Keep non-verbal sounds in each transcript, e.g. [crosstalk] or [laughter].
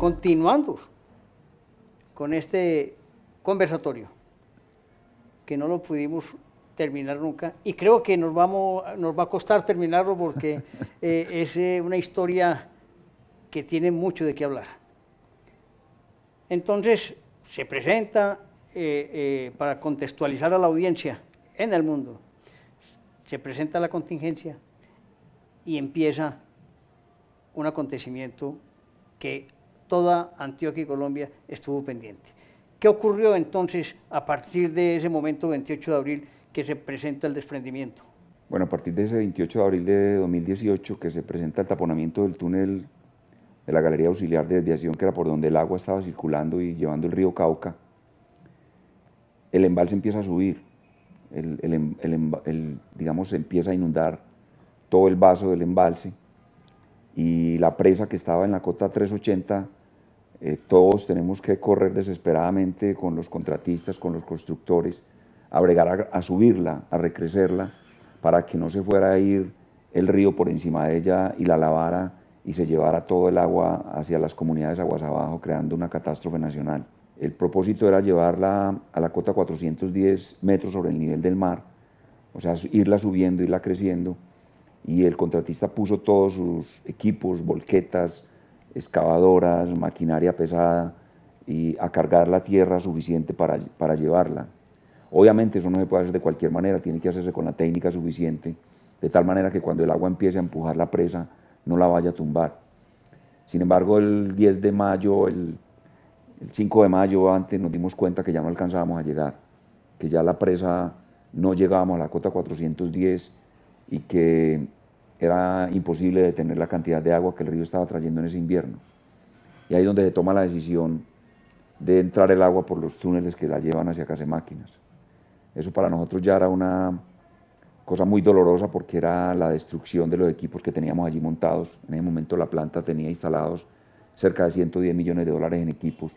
Continuando con este conversatorio, que no lo pudimos terminar nunca, y creo que nos, vamos, nos va a costar terminarlo porque [laughs] eh, es eh, una historia que tiene mucho de qué hablar. Entonces, se presenta eh, para contextualizar a la audiencia en el mundo, se presenta la contingencia y empieza un acontecimiento que toda Antioquia y Colombia estuvo pendiente. ¿Qué ocurrió entonces a partir de ese momento, 28 de abril, que se presenta el desprendimiento? Bueno, a partir de ese 28 de abril de 2018, que se presenta el taponamiento del túnel de la Galería Auxiliar de Desviación, que era por donde el agua estaba circulando y llevando el río Cauca, el embalse empieza a subir, el, digamos, empieza a inundar todo el vaso del embalse y la presa que estaba en la cota 380 eh, todos tenemos que correr desesperadamente con los contratistas, con los constructores, a bregar a, subirla, a recrecerla, para que no se fuera a ir el río por encima de ella y la lavara y se llevara todo el agua hacia las comunidades aguas abajo, creando una catástrofe nacional. El propósito era llevarla a la cota 410 metros sobre el nivel del mar, o sea, irla subiendo, irla creciendo, y el contratista puso todos sus equipos, volquetas, excavadoras, maquinaria pesada y a cargar la tierra suficiente para, para llevarla. Obviamente eso no se puede hacer de cualquier manera, tiene que hacerse con la técnica suficiente, de tal manera que cuando el agua empiece a empujar la presa no la vaya a tumbar. Sin embargo, el 10 de mayo, el, el 5 de mayo antes nos dimos cuenta que ya no alcanzábamos a llegar, que ya la presa no llegábamos a la cota 410 y que era imposible detener la cantidad de agua que el río estaba trayendo en ese invierno. Y ahí es donde se toma la decisión de entrar el agua por los túneles que la llevan hacia Casa Máquinas. Eso para nosotros ya era una cosa muy dolorosa porque era la destrucción de los equipos que teníamos allí montados. En ese momento la planta tenía instalados cerca de 110 millones de dólares en equipos,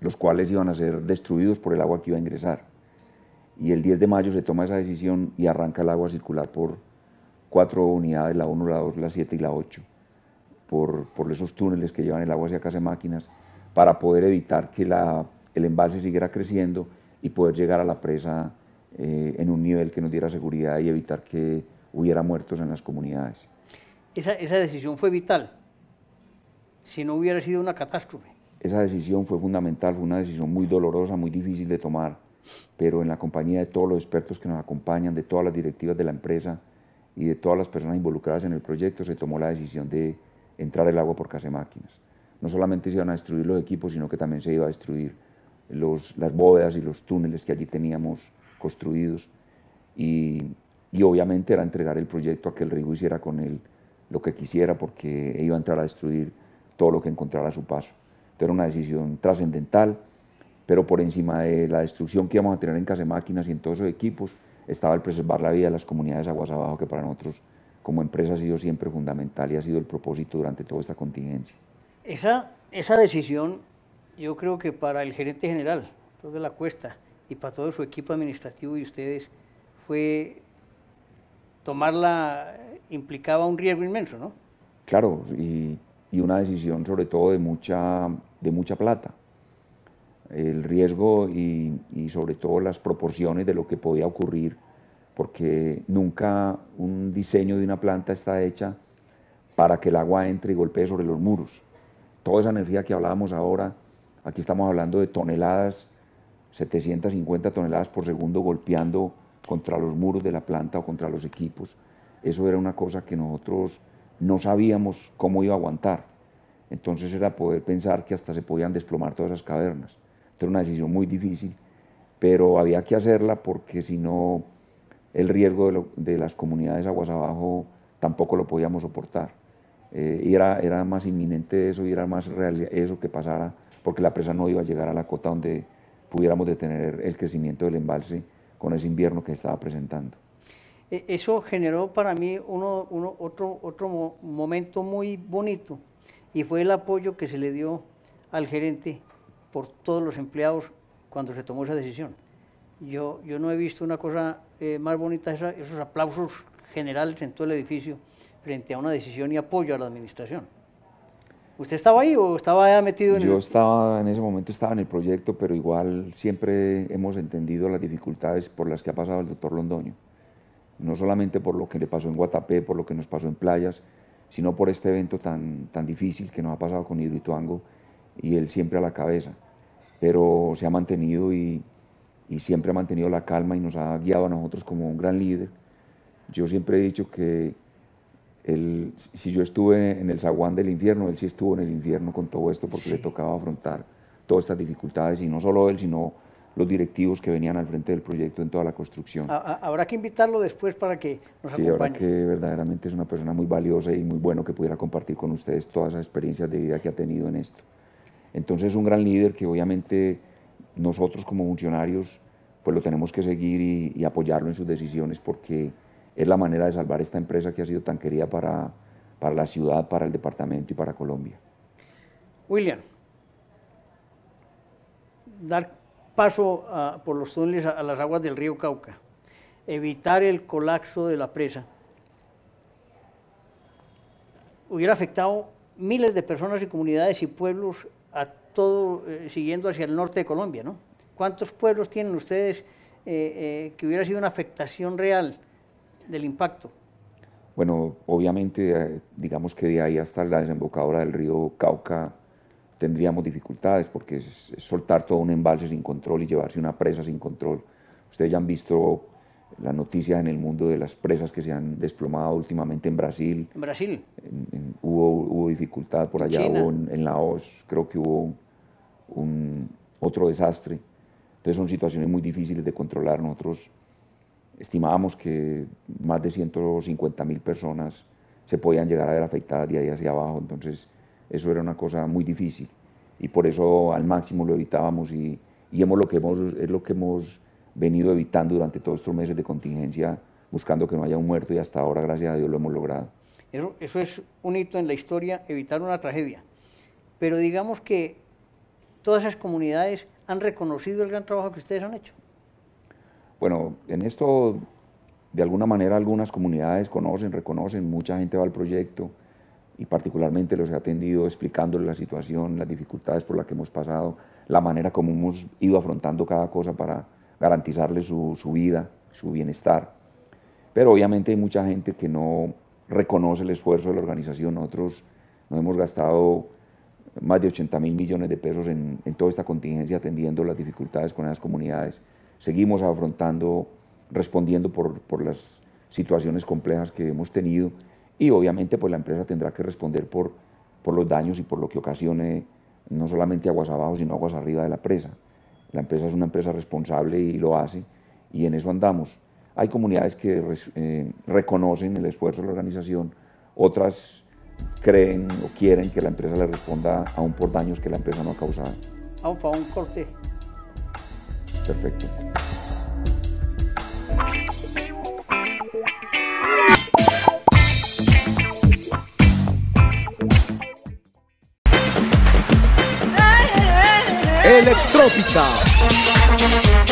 los cuales iban a ser destruidos por el agua que iba a ingresar. Y el 10 de mayo se toma esa decisión y arranca el agua a circular por, cuatro unidades, la 1, la 2, la 7 y la 8, por, por esos túneles que llevan el agua hacia casa de máquinas, para poder evitar que la, el embalse siguiera creciendo y poder llegar a la presa eh, en un nivel que nos diera seguridad y evitar que hubiera muertos en las comunidades. Esa, esa decisión fue vital, si no hubiera sido una catástrofe. Esa decisión fue fundamental, fue una decisión muy dolorosa, muy difícil de tomar, pero en la compañía de todos los expertos que nos acompañan, de todas las directivas de la empresa, y de todas las personas involucradas en el proyecto se tomó la decisión de entrar el agua por casa máquinas. No solamente se iban a destruir los equipos, sino que también se iba a destruir las bóvedas y los túneles que allí teníamos construidos y, obviamente era entregar el proyecto a que el río hiciera con él lo que quisiera porque iba a entrar a destruir todo lo que encontrara a su paso. Entonces era una decisión trascendental, pero por encima de la destrucción que íbamos a tener en casa máquinas y en todos esos equipos, estaba el preservar la vida de las comunidades aguas abajo, que para nosotros como empresa ha sido siempre fundamental y ha sido el propósito durante toda esta contingencia. Esa, esa decisión, yo creo que para el gerente general, de la Cuesta, y para todo su equipo administrativo y ustedes, fue tomarla, implicaba un riesgo inmenso, ¿no? Claro, y, y una decisión sobre todo de mucha, de mucha plata el riesgo y, sobre todo las proporciones de lo que podía ocurrir, porque nunca un diseño de una planta está hecha para que el agua entre y golpee sobre los muros. Toda esa energía que hablábamos ahora, aquí estamos hablando de toneladas, 750 toneladas por segundo golpeando contra los muros de la planta o contra los equipos. Eso era una cosa que nosotros no sabíamos cómo iba a aguantar. Entonces era poder pensar que hasta se podían desplomar todas esas cavernas. Era una decisión muy difícil, pero había que hacerla porque si no el riesgo de, las comunidades aguas abajo tampoco lo podíamos soportar. Eh, y era, era más inminente eso y era más real eso que pasara, porque la presa no iba a llegar a la cota donde pudiéramos detener el crecimiento del embalse con ese invierno que estaba presentando. E, eso generó para mí uno, uno, otro, otro momento muy bonito y fue el apoyo que se le dio al gerente por todos los empleados cuando se tomó esa decisión. Yo, yo no he visto una cosa eh, más bonita, esos aplausos generales en todo el edificio frente a una decisión y apoyo a la administración. ¿Usted estaba ahí o estaba ya metido en Yo estaba, en ese momento estaba en el proyecto, pero igual siempre hemos entendido las dificultades por las que ha pasado el doctor Londoño. No solamente por lo que le pasó en Guatapé, por lo que nos pasó en playas, sino por este evento tan, tan difícil que nos ha pasado con Hidroituango y él siempre a la cabeza. Pero se ha mantenido y, y siempre ha mantenido la calma y nos ha guiado a nosotros como un gran líder. Yo siempre he dicho que él, si yo estuve en el zaguán del infierno, él sí estuvo en el infierno con todo esto porque le tocaba afrontar todas estas dificultades y no solo él, sino los directivos que venían al frente del proyecto en toda la construcción. A- habrá que invitarlo después para que nos Sí, ahora acompañe. que verdaderamente es una persona muy valiosa y muy bueno que pudiera compartir con ustedes todas esas experiencias de vida que ha tenido en esto. Entonces es un gran líder que obviamente nosotros como funcionarios pues lo tenemos que seguir y, apoyarlo en sus decisiones porque es la manera de salvar esta empresa que ha sido tan querida para, para la ciudad, para el departamento y para Colombia. William, dar paso por los túneles a, a las aguas del río Cauca, evitar el colapso de la presa, hubiera afectado miles de personas y comunidades y pueblos todo, eh, siguiendo hacia el norte de Colombia, ¿no? ¿Cuántos pueblos tienen ustedes eh, eh, que hubiera sido una afectación real del impacto? Bueno, obviamente, eh, digamos que de ahí hasta la desembocadura del río Cauca tendríamos dificultades porque es, es soltar todo un embalse sin control y llevarse una presa sin control. Ustedes ya han visto las noticias en el mundo de las presas que se han desplomado últimamente en Brasil. En Brasil, En- en- hubo, hubo dificultad por allá, China. hubo en Laos, creo que hubo un, otro desastre. Entonces son situaciones muy difíciles de controlar. Nosotros estimábamos que más de 150 mil personas se podían llegar a ver afectadas de ahí hacia abajo, entonces eso era una cosa muy difícil y por eso al máximo lo evitábamos y, y hemos lo que hemos, es lo que hemos venido evitando durante todos estos meses de contingencia, buscando que no haya un muerto y hasta ahora, gracias a Dios, lo hemos logrado. Eso, eso es un hito en la historia, evitar una tragedia. Pero digamos que todas esas comunidades han reconocido el gran trabajo que ustedes han hecho. Bueno, en esto, de alguna manera, algunas comunidades conocen, reconocen, mucha gente va al proyecto y particularmente los he atendido explicándoles la situación, las dificultades por las que hemos pasado, la manera como hemos ido afrontando cada cosa para garantizarles su, vida, su bienestar. Pero obviamente hay mucha gente que no reconoce el esfuerzo de la organización. Nosotros nos hemos gastado más de 80 mil millones de pesos en, en toda esta contingencia atendiendo las dificultades con esas comunidades. Seguimos afrontando, respondiendo por, por las situaciones complejas que hemos tenido y obviamente pues la empresa tendrá que responder por, por los daños y por lo que ocasione no solamente aguas abajo sino aguas arriba de la presa. La empresa es una empresa responsable y lo hace y en eso andamos. Hay comunidades que res- eh, reconocen el esfuerzo de la organización, otras creen o quieren que la empresa le responda aún por daños que la empresa no ha causado. Vamos para un corte. Perfecto. Electrópica.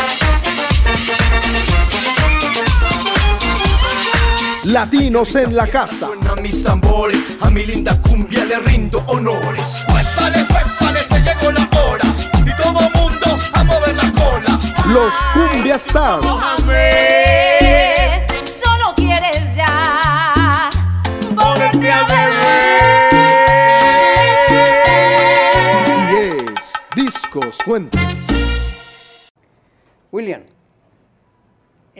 Latinos en la casa. Suenan mis tambores, a mi linda cumbia le rindo honores. Huépale, huépale, se llegó la hora. Y todo mundo a mover la cola. Los Cumbia Stars. Solo quieres ya volverte a ver. Y es Discos Fuentes.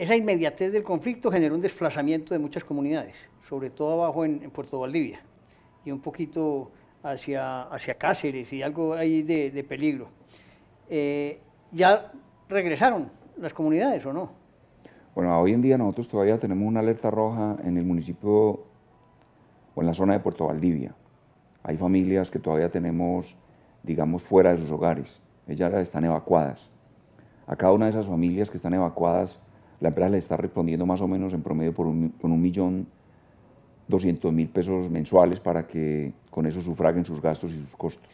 Esa inmediatez del conflicto generó un desplazamiento de muchas comunidades, sobre todo abajo en, en Puerto Valdivia y un poquito hacia, hacia Cáceres y algo ahí de, de peligro. Eh, ¿Ya regresaron las comunidades o no? Bueno, hoy en día nosotros todavía tenemos una alerta roja en el municipio o en la zona de Puerto Valdivia. Hay familias que todavía tenemos, digamos, fuera de sus hogares. Ellas están evacuadas. A cada una de esas familias que están evacuadas, la empresa le está respondiendo más o menos en promedio por un, con un millón doscientos mil pesos mensuales para que con eso sufraguen sus gastos y sus costos.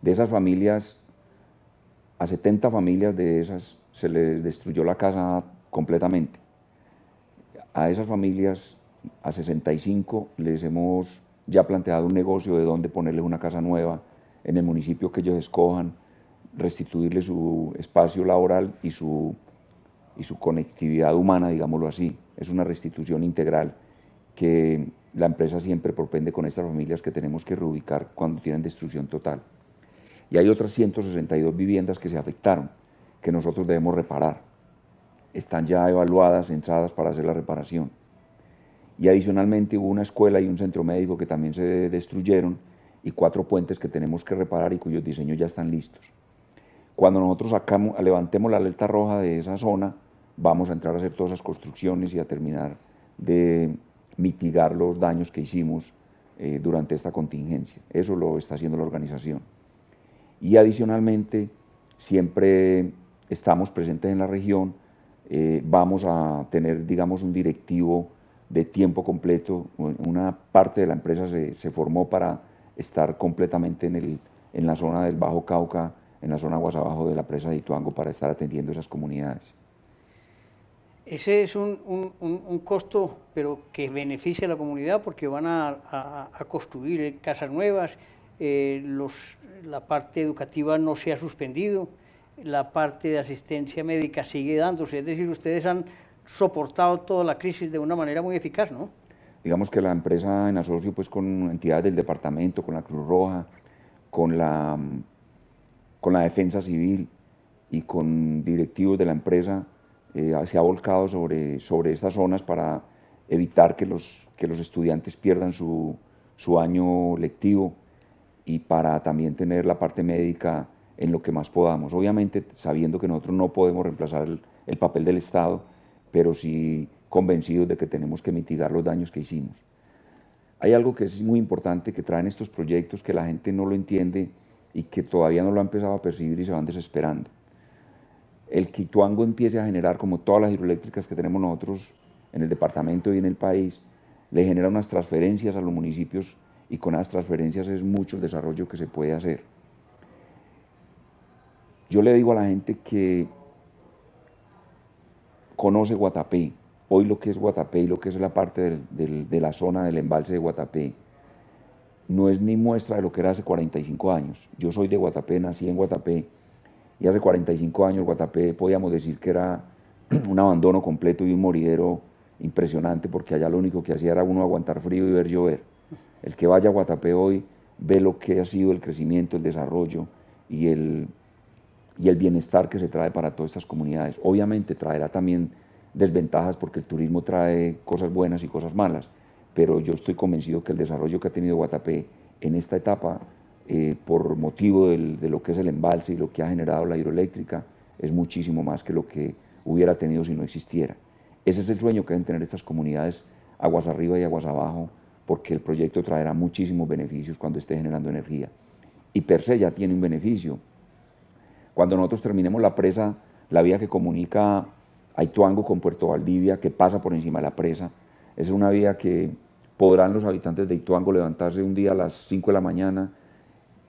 De esas familias, a 70 familias de esas se les destruyó la casa completamente. A esas familias, a 65, les hemos ya planteado un negocio de dónde ponerles una casa nueva en el municipio que ellos escojan, restituirle su espacio laboral y su, y su conectividad humana, digámoslo así. Es una restitución integral que la empresa siempre propende con estas familias que tenemos que reubicar cuando tienen destrucción total. Y hay otras 162 viviendas que se afectaron, que nosotros debemos reparar. Están ya evaluadas, censadas para hacer la reparación. Y adicionalmente hubo una escuela y un centro médico que también se destruyeron y cuatro puentes que tenemos que reparar y cuyos diseños ya están listos. Cuando nosotros levantemos la alerta roja de esa zona, vamos a entrar a hacer todas esas construcciones y a terminar de mitigar los daños que hicimos eh, durante esta contingencia. Eso lo está haciendo la organización. Y adicionalmente, siempre estamos presentes en la región, eh, vamos a tener, digamos, un directivo de tiempo completo. Una parte de la empresa se, se formó para estar completamente en, el, en la zona del Bajo Cauca, en la zona aguas abajo de la presa de Ituango, para estar atendiendo esas comunidades. Ese es un, un, un, costo, pero que beneficia a la comunidad porque van a, a, a construir casas nuevas, eh, los, la parte educativa no se ha suspendido, la parte de asistencia médica sigue dándose, es decir, ustedes han soportado toda la crisis de una manera muy eficaz, ¿no? Digamos que la empresa en asocio pues, con entidades del departamento, con la Cruz Roja, con la, con la Defensa Civil y con directivos de la empresa, eh, se ha volcado sobre, sobre estas zonas para evitar que los, que los estudiantes pierdan su, su año lectivo y para también tener la parte médica en lo que más podamos. Obviamente sabiendo que nosotros no podemos reemplazar el, el, papel del Estado, pero sí convencidos de que tenemos que mitigar los daños que hicimos. Hay algo que es muy importante que traen estos proyectos que la gente no lo entiende y que todavía no lo ha empezado a percibir y se van desesperando el Quituango empiece a generar, como todas las hidroeléctricas que tenemos nosotros en el departamento y en el país, le genera unas transferencias a los municipios y con esas transferencias es mucho el desarrollo que se puede hacer. Yo le digo a la gente que conoce Guatapé, hoy lo que es Guatapé y lo que es la parte de la zona del embalse de Guatapé, no es ni muestra de lo que era hace 45 años. Yo soy de Guatapé, nací en Guatapé, y hace 45 años Guatapé podíamos decir que era [clears throat] un abandono completo y un moridero impresionante porque allá lo único que hacía era uno aguantar frío y ver llover. El que vaya a Guatapé hoy ve lo que ha sido el crecimiento, el desarrollo y el, y el bienestar que se trae para todas estas comunidades. Obviamente traerá también desventajas porque el turismo trae cosas buenas y cosas malas, pero yo estoy convencido que el desarrollo que ha tenido Guatapé en esta etapa eh, por motivo de lo que es el embalse y lo que ha generado la hidroeléctrica, es muchísimo más que lo que hubiera tenido si no existiera. Ese es el sueño que deben tener estas comunidades aguas arriba y aguas abajo, porque el proyecto traerá muchísimos beneficios cuando esté generando energía. Y per se ya tiene un beneficio. Cuando nosotros terminemos la presa, la vía que comunica a Ituango con Puerto Valdivia, que pasa por encima de la presa, es una vía que podrán los habitantes de Ituango levantarse un día a las 5 de la mañana,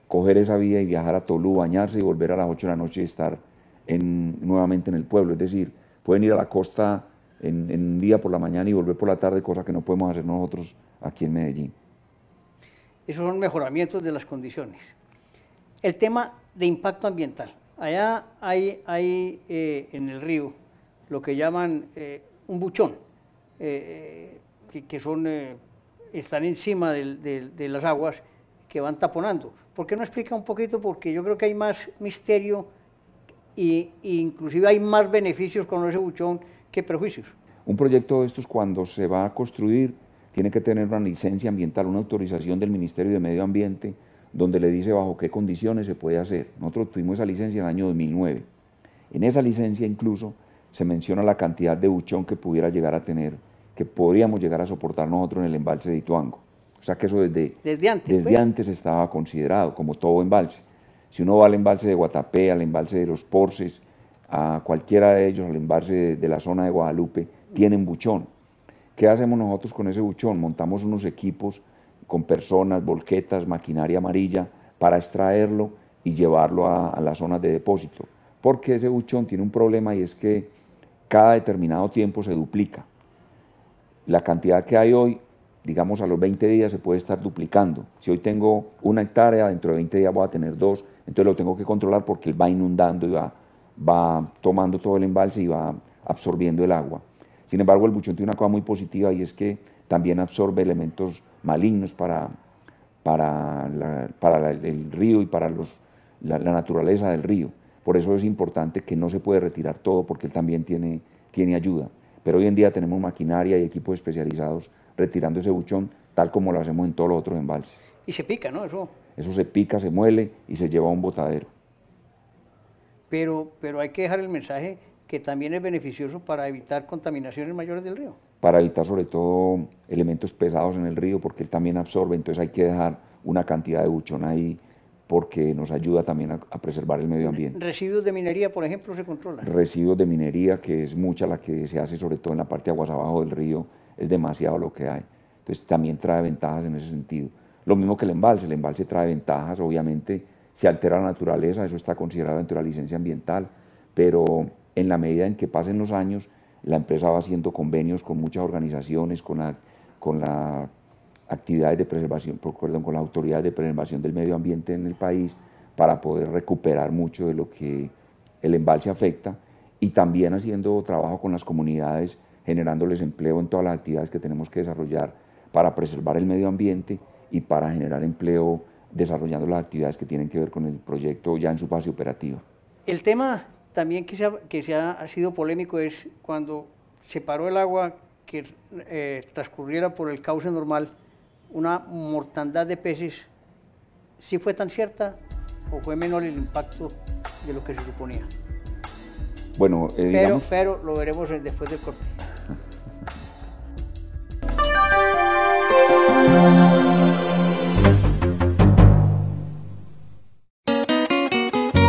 coger esa vía y viajar a Tolú, bañarse y volver a las 8 de la noche y estar en, nuevamente en el pueblo. Es decir, pueden ir a la costa en, un día por la mañana y volver por la tarde, cosa que no podemos hacer nosotros aquí en Medellín. Esos son mejoramientos de las condiciones. El tema de impacto ambiental. Allá hay, hay eh, en el río lo que llaman eh, un buchón, eh, que, son, están encima de, las aguas que van taponando. ¿Por qué no explica un poquito? Porque yo creo que hay más misterio e, inclusive hay más beneficios con ese buchón que prejuicios. Un proyecto de estos cuando se va a construir tiene que tener una licencia ambiental, una autorización del Ministerio de Medio Ambiente donde le dice bajo qué condiciones se puede hacer. Nosotros tuvimos esa licencia en el año 2009. En esa licencia incluso se menciona la cantidad de buchón que pudiera llegar a tener, que podríamos llegar a soportar nosotros en el embalse de Ituango. O sea que eso desde, desde, antes, desde pues. antes estaba considerado como todo embalse. Si uno va al embalse de Guatapé, al embalse de los Porces, a cualquiera de ellos, al embalse de, de la zona de Guadalupe, tienen buchón. ¿Qué hacemos nosotros con ese buchón? Montamos unos equipos con personas, volquetas, maquinaria amarilla para extraerlo y llevarlo a, a las zonas de depósito. Porque ese buchón tiene un problema y es que cada determinado tiempo se duplica. La cantidad que hay hoy digamos a los 20 días se puede estar duplicando. Si hoy tengo una hectárea, dentro de 20 días voy a tener dos, entonces lo tengo que controlar porque va inundando y va, va tomando todo el embalse y va absorbiendo el agua. Sin embargo, el buchón tiene una cosa muy positiva y es que también absorbe elementos malignos para, para, para el río y para los, la, naturaleza del río. Por eso es importante que no se puede retirar todo porque él también tiene, tiene ayuda. Pero hoy en día tenemos maquinaria y equipos especializados retirando ese buchón tal como lo hacemos en todos los otros embalses. Y se pica, ¿no? Eso. Eso se pica, se muele y se lleva a un botadero. Pero, pero hay que dejar el mensaje que también es beneficioso para evitar contaminaciones mayores del río. Para evitar sobre todo elementos pesados en el río porque él también absorbe, entonces hay que dejar una cantidad de buchón ahí porque nos ayuda también a, preservar el medio ambiente. ¿Residuos de minería, por ejemplo, se controlan? Residuos de minería, que es mucha la que se hace sobre todo en la parte aguas abajo del río, es demasiado lo que hay. Entonces también trae ventajas en ese sentido. Lo mismo que el embalse, el embalse trae ventajas, obviamente se altera la naturaleza, eso está considerado dentro de la licencia ambiental, pero en la medida en que pasen los años, la empresa va haciendo convenios con muchas organizaciones, con la, con la actividades de preservación, perdón, con las autoridades de preservación del medio ambiente en el país para poder recuperar mucho de lo que el embalse afecta y también haciendo trabajo con las comunidades, generándoles empleo en todas las actividades que tenemos que desarrollar para preservar el medio ambiente y para generar empleo desarrollando las actividades que tienen que ver con el proyecto ya en su fase operativa. El tema también que se ha, que se ha, sido polémico es cuando se paró el agua que eh, transcurriera por el cauce normal una mortandad de peces, ¿sí fue tan cierta o fue menor el impacto de lo que se suponía? Bueno, eh, pero, pero lo veremos después del corte.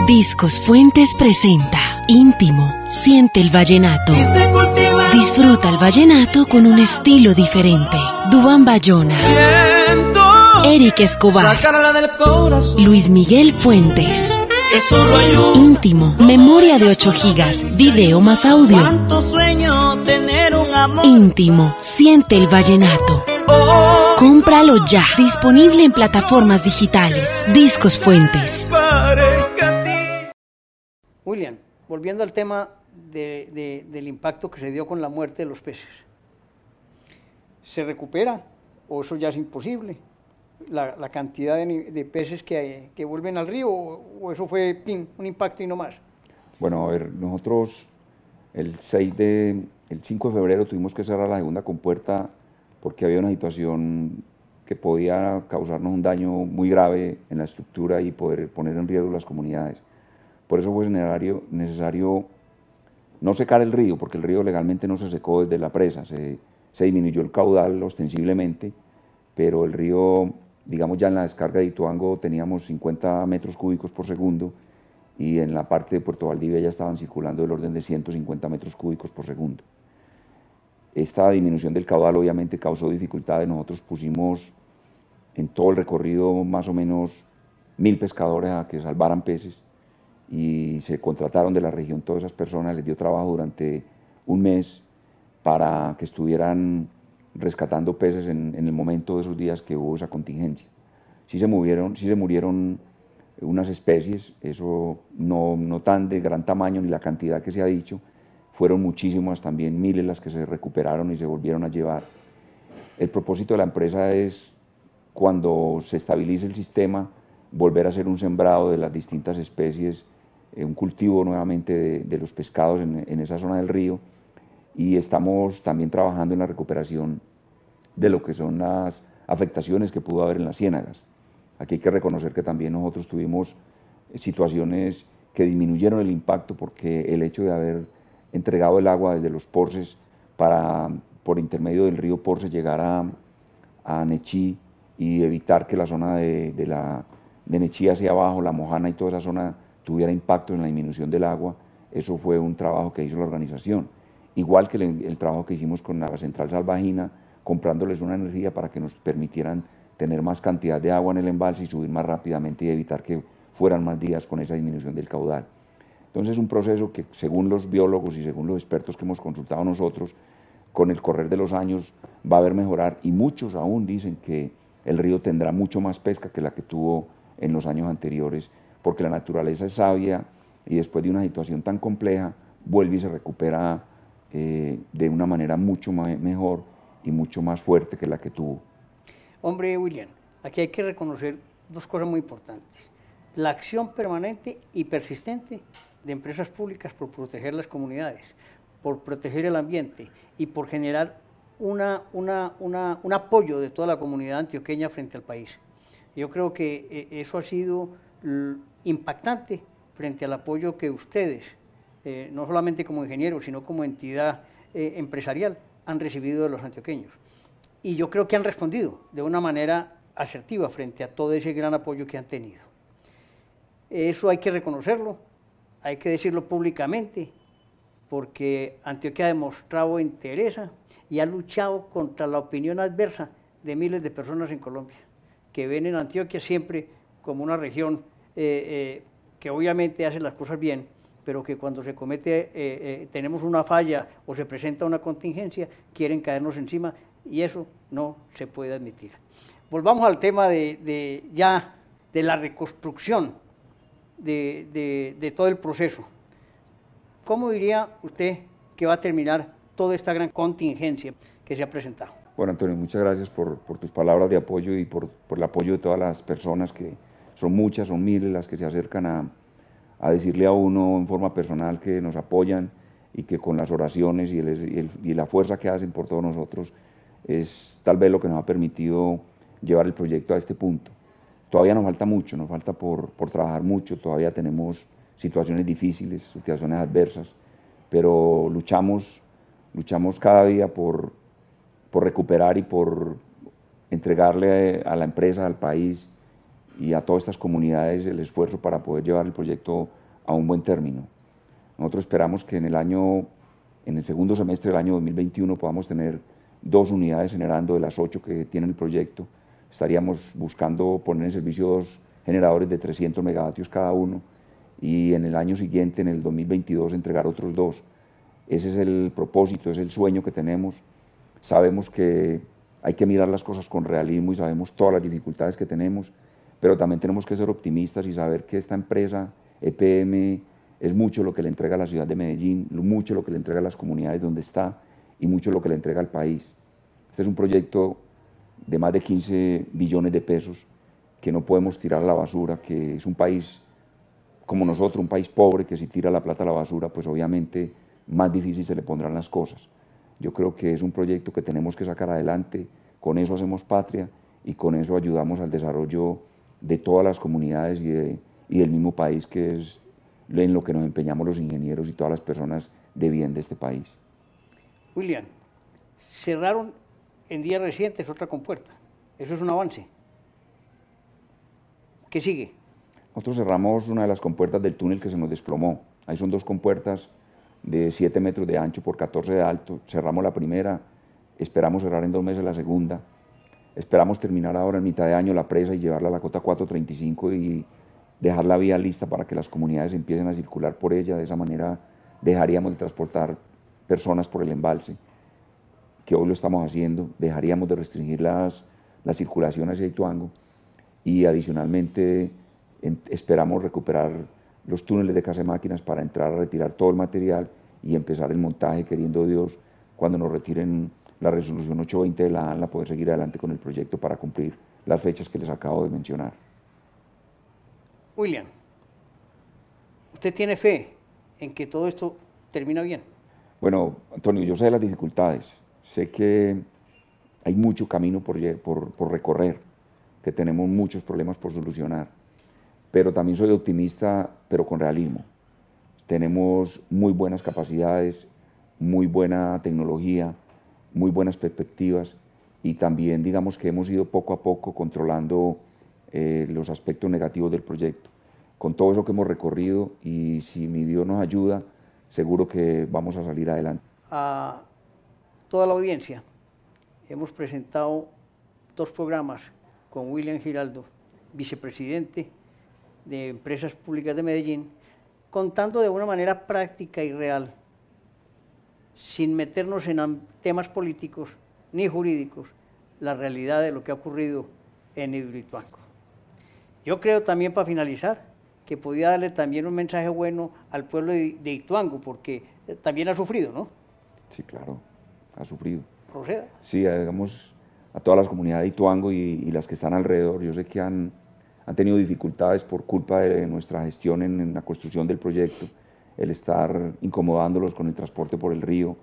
Discos Fuentes presenta Íntimo, siente el vallenato. Disfruta el vallenato con un estilo diferente. Dubán Bayona. Eric Escobar. Luis Miguel Fuentes. Íntimo, memoria de 8 gigas, video más audio. Íntimo, siente el vallenato. Oh. Cómpralo ya, disponible en plataformas digitales. Discos Fuentes. William, volviendo al tema del impacto que se dio con la muerte de los peces. ¿Se recupera o eso ya es imposible? La, cantidad de, peces que, que, vuelven al río o, eso fue un impacto y no más? Bueno, a ver, nosotros el 6 de, el 5 de febrero tuvimos que cerrar la segunda compuerta porque había una situación que podía causarnos un daño muy grave en la estructura y poder poner en riesgo las comunidades. Por eso fue necesario, necesario no secar el río, porque el río legalmente no se secó desde la presa, se, se disminuyó el caudal ostensiblemente, pero el río, digamos ya en la descarga de Ituango teníamos 50 metros cúbicos por segundo y en la parte de Puerto Valdivia ya estaban circulando del orden de 150 metros cúbicos por segundo. Esta disminución del caudal obviamente causó dificultades, nosotros pusimos en todo el recorrido más o menos mil pescadores a que salvaran peces y se contrataron de la región todas esas personas, les dio trabajo durante un mes para que estuvieran rescatando peces en, el momento de esos días que hubo esa contingencia. Sí se, movieron, sí se murieron unas especies, eso no, tan de gran tamaño ni la cantidad que se ha dicho, fueron muchísimas también, miles las que se recuperaron y se volvieron a llevar. El propósito de la empresa es, cuando se estabilice el sistema, volver a hacer un sembrado de las distintas especies eh, un cultivo nuevamente de, los pescados en, esa zona del río y estamos también trabajando en la recuperación de lo que son las afectaciones que pudo haber en las ciénagas. Aquí hay que reconocer que también nosotros tuvimos situaciones que disminuyeron el impacto porque el hecho de haber entregado el agua desde los porces para, por intermedio del río Porce, llegar a, a Nechí y evitar que la zona de, de, de Nechí hacia abajo, la Mojana y toda esa zona tuviera impacto en la disminución del agua, eso fue un trabajo que hizo la organización. Igual que el, trabajo que hicimos con la central salvajina, comprándoles una energía para que nos permitieran tener más cantidad de agua en el embalse y subir más rápidamente y evitar que fueran más días con esa disminución del caudal. Entonces es un proceso que según los biólogos y según los expertos que hemos consultado nosotros, con el correr de los años va a haber mejorar y muchos aún dicen que el río tendrá mucho más pesca que la que tuvo en los años anteriores, porque la naturaleza es sabia y después de una situación tan compleja vuelve y se recupera eh, de una manera mucho mejor y mucho más fuerte que la que tuvo. Hombre, William, aquí hay que reconocer dos cosas muy importantes. La acción permanente y persistente de empresas públicas por proteger las comunidades, por proteger el ambiente y por generar una, un apoyo de toda la comunidad antioqueña frente al país. Yo creo que eh, eso ha sido impactante frente al apoyo que ustedes, eh, no solamente como ingenieros, sino como entidad eh, empresarial, han recibido de los antioqueños. Y yo creo que han respondido de una manera asertiva frente a todo ese gran apoyo que han tenido. Eso hay que reconocerlo, hay que decirlo públicamente, porque Antioquia ha demostrado interés y ha luchado contra la opinión adversa de miles de personas en Colombia, que ven en Antioquia siempre como una región eh, que obviamente hace las cosas bien, pero que cuando se comete, eh, tenemos una falla o se presenta una contingencia, quieren caernos encima y eso no se puede admitir. Volvamos al tema de, ya de la reconstrucción de, de todo el proceso. ¿Cómo diría usted que va a terminar toda esta gran contingencia que se ha presentado? Bueno, Antonio, muchas gracias por, tus palabras de apoyo y por, el apoyo de todas las personas que son muchas, son miles las que se acercan a, decirle a uno en forma personal que nos apoyan y que con las oraciones y, y, la fuerza que hacen por todos nosotros es tal vez lo que nos ha permitido llevar el proyecto a este punto. Todavía nos falta mucho, nos falta por, por trabajar mucho, todavía tenemos situaciones difíciles, situaciones adversas, pero luchamos, luchamos cada día por, por recuperar y por entregarle a la empresa, al país y a todas estas comunidades el esfuerzo para poder llevar el proyecto a un buen término. Nosotros esperamos que en el año, en el segundo semestre del año 2021 podamos tener dos unidades generando de las ocho que tiene el proyecto. Estaríamos buscando poner en servicio dos generadores de 300 megavatios cada uno y en el año siguiente, en el 2022, entregar otros dos. Ese es el propósito, es el sueño que tenemos. Sabemos que hay que mirar las cosas con realismo y sabemos todas las dificultades que tenemos, pero también tenemos que ser optimistas y saber que esta empresa EPM es mucho lo que le entrega a la ciudad de Medellín, mucho lo que le entrega a las comunidades donde está y mucho lo que le entrega al país. Este es un proyecto de más de 15 billones de pesos que no podemos tirar a la basura, que es un país como nosotros, un país pobre que si tira la plata a la basura, pues obviamente más difícil se le pondrán las cosas. Yo creo que es un proyecto que tenemos que sacar adelante, con eso hacemos patria y con eso ayudamos al desarrollo de todas las comunidades y, y del mismo país que es en lo que nos empeñamos los ingenieros y todas las personas de bien de este país. William, cerraron en días recientes otra compuerta. Eso es un avance. ¿Qué sigue? Nosotros cerramos una de las compuertas del túnel que se nos desplomó. Ahí son dos compuertas de 7 metros de ancho por 14 de alto. Cerramos la primera, esperamos cerrar en dos meses la segunda. Esperamos terminar ahora en mitad de año la presa y llevarla a la cota 435 y dejar la vía lista para que las comunidades empiecen a circular por ella. De esa manera dejaríamos de transportar personas por el embalse, que hoy lo estamos haciendo. Dejaríamos de restringir las, la circulación hacia Ituango y adicionalmente esperamos recuperar los túneles de casa máquinas para entrar a retirar todo el material y empezar el montaje, queriendo Dios, cuando nos retiren la resolución 820 de la ANLA, poder seguir adelante con el proyecto para cumplir las fechas que les acabo de mencionar. William, ¿usted tiene fe en que todo esto termina bien? Bueno, Antonio, yo sé las dificultades, sé que hay mucho camino por, por, por recorrer, que tenemos muchos problemas por solucionar pero también soy optimista, pero con realismo. Tenemos muy buenas capacidades, muy buena tecnología, muy buenas perspectivas y también digamos que hemos ido poco a poco controlando eh, los aspectos negativos del proyecto. Con todo eso que hemos recorrido y si mi Dios nos ayuda, seguro que vamos a salir adelante. A toda la audiencia, hemos presentado dos programas con William Giraldo, vicepresidente de Empresas Públicas de Medellín, contando de una manera práctica y real sin meternos en temas políticos ni jurídicos, la realidad de lo que ha ocurrido en Hidroituango. Yo creo también, para finalizar, que podía darle también un mensaje bueno al pueblo de, Ituango, porque eh, también ha sufrido, ¿no? Sí, claro, ha sufrido. Proceda. Sí, digamos, a todas las comunidades de Ituango y, y las que están alrededor, yo sé que han, han tenido dificultades por culpa de nuestra gestión en, en la construcción del proyecto, el estar incomodándolos con el transporte por el río,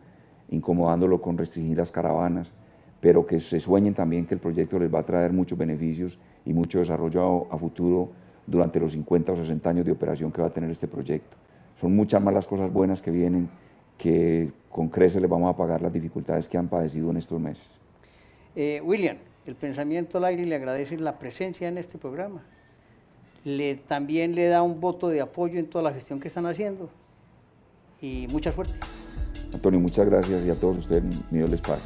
incomodándolo con restringir las caravanas, pero que se sueñen también que el proyecto les va a traer muchos beneficios y mucho desarrollo a, futuro durante los 50 o 60 años de operación que va a tener este proyecto. Son muchas más las cosas buenas que vienen que con creces les vamos a pagar las dificultades que han padecido en estos meses. Eh, William, el pensamiento al aire le agradece la presencia en este programa. Le, también le da un voto de apoyo en toda la gestión que están haciendo. Y mucha suerte. Antonio, muchas gracias y a todos ustedes, mi Dios les pague.